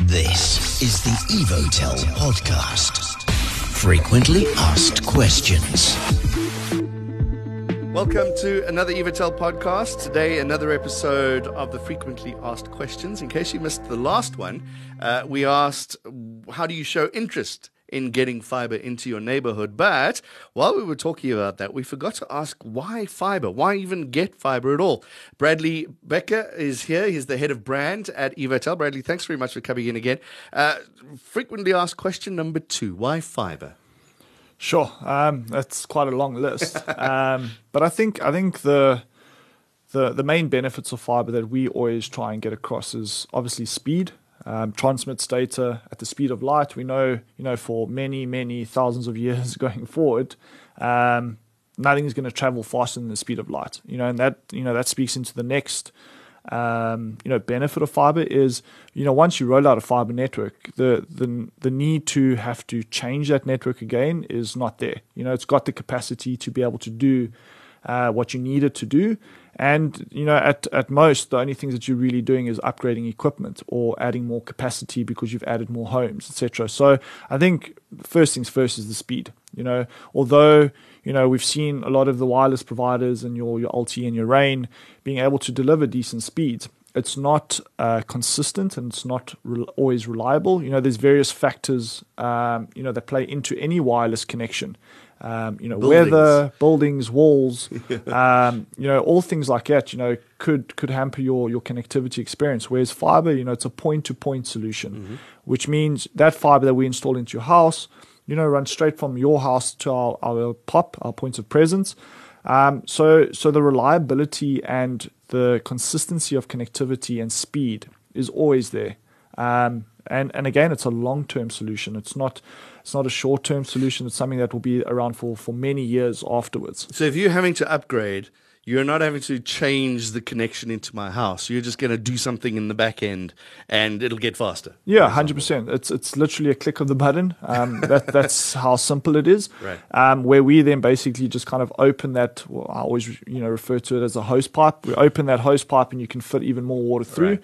This is the Evotel podcast. Frequently asked questions. Welcome to another Evotel podcast. Today, another episode of the frequently asked questions. In case you missed the last one, uh, we asked, How do you show interest in getting fiber into your neighborhood. But while we were talking about that, we forgot to ask why fiber? Why even get fiber at all? Bradley Bekker is here. He's the head of brand at Evotel. Bradley, thanks very much for coming in again. Uh, frequently asked question number two why fiber? Sure, um, that's quite a long list, um, but I think I think the the the main benefits of fiber that we always try and get across is obviously speed um, transmits data at the speed of light. We know, you know, for many, many thousands of years going forward, um, nothing is going to travel faster than the speed of light. You know, and that you know that speaks into the next. Um, you know, benefit of fiber is, you know, once you roll out a fiber network, the the the need to have to change that network again is not there. You know, it's got the capacity to be able to do uh, what you need it to do, and you know, at at most, the only things that you're really doing is upgrading equipment or adding more capacity because you've added more homes, etc. So I think first things first is the speed. You know, although you know we've seen a lot of the wireless providers and your your LTE and your Rain being able to deliver decent speeds, it's not uh, consistent and it's not re- always reliable. You know, there's various factors, um, you know, that play into any wireless connection um, you know, buildings. weather, buildings, walls, um, you know, all things like that, you know, could could hamper your your connectivity experience. Whereas fiber, you know, it's a point to point solution, mm-hmm. which means that fiber that we install into your house, you know, runs straight from your house to our, our POP, our points of presence. Um, so so the reliability and the consistency of connectivity and speed is always there. Um, and and again, it's a long term solution. It's not it's not a short term solution. It's something that will be around for, for many years afterwards. So if you're having to upgrade, you're not having to change the connection into my house. You're just going to do something in the back end, and it'll get faster. Yeah, hundred percent. It's it's literally a click of the button. Um, that that's how simple it is. Right. Um, where we then basically just kind of open that. Well, I always you know refer to it as a hose pipe. We open that hose pipe, and you can fit even more water through.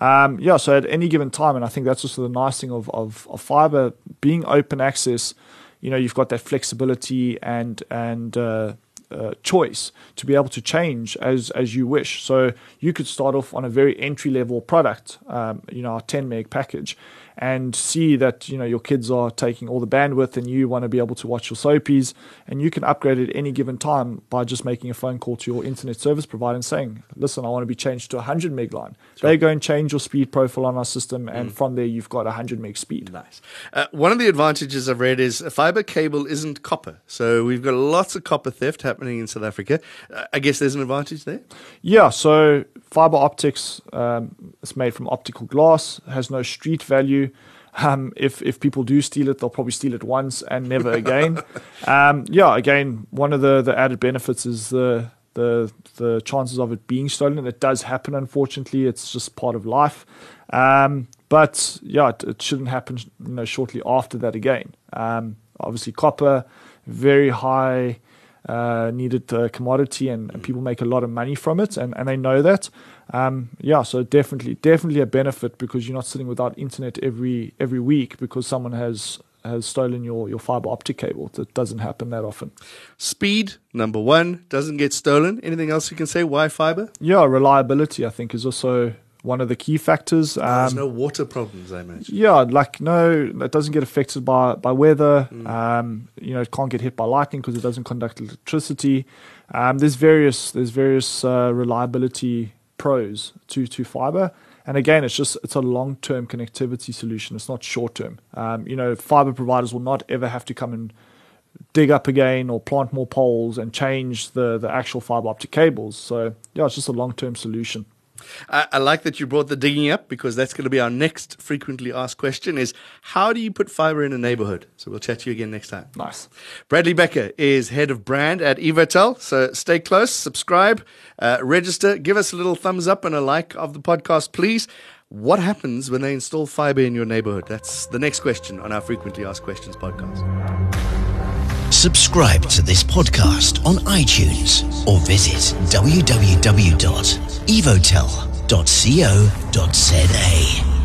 Right. Um, yeah, so at any given time, and I think that's also the nice thing of, of, of fiber being open access. You know, you've got that flexibility and and uh, uh, choice to be able to change as as you wish. So you could start off on a very entry level product, um, you know, a 10 meg package, and see that you know your kids are taking all the bandwidth and you want to be able to watch your soapies and you can upgrade at any given time by just making a phone call to your internet service provider and saying listen i want to be changed to a 100 meg line. Sure. they go and change your speed profile on our system and mm. from there you've got a 100 meg speed. Nice. Uh, one of the advantages i've read is a fiber cable isn't copper. So we've got lots of copper theft happening in south africa. Uh, i guess there's an advantage there? Yeah so fiber optics um, is made from optical glass has no street value um, if if people do steal it, they'll probably steal it once and never again. um, yeah, again, one of the, the added benefits is the the the chances of it being stolen. It does happen, unfortunately. It's just part of life. Um, but yeah, it, it, shouldn't happen. You know, shortly after that again. Um, obviously, copper, very high uh, needed uh, commodity, and, and, people make a lot of money from it, and, and they know that. Um, yeah, so definitely, definitely a benefit because you're not sitting without internet every every week because someone has has stolen your, your fiber optic cable. That doesn't happen that often. Speed, number one, doesn't get stolen. Anything else you can say? Why fiber? Yeah, reliability, I think, is also one of the key factors. Um, There's no water problems, I imagine. Yeah, like no, it doesn't get affected by by weather. Mm. Um, you know, it can't get hit by lightning because it doesn't conduct electricity. Um, there's various there's various uh, reliability pros to to fiber. And again, it's just it's a long term connectivity solution. It's not short term. Um, you know, fiber providers will not ever have to come and dig up again or plant more poles and change the the actual fiber optic cables. So yeah, it's just a long term solution. I, I, like that you brought the digging up because that's going to be our next frequently asked question is how do you put fiber in a neighborhood? So we'll chat to you again next time. Nice. Bradley Bekker is head of brand at Evotel. So stay close, subscribe, uh, register, give us a little thumbs up and a like of the podcast, please. What happens when they install fiber in your neighborhood? That's the next question on our frequently asked questions podcast. Subscribe to this podcast on iTunes or visit www.evotel.com www.co.za.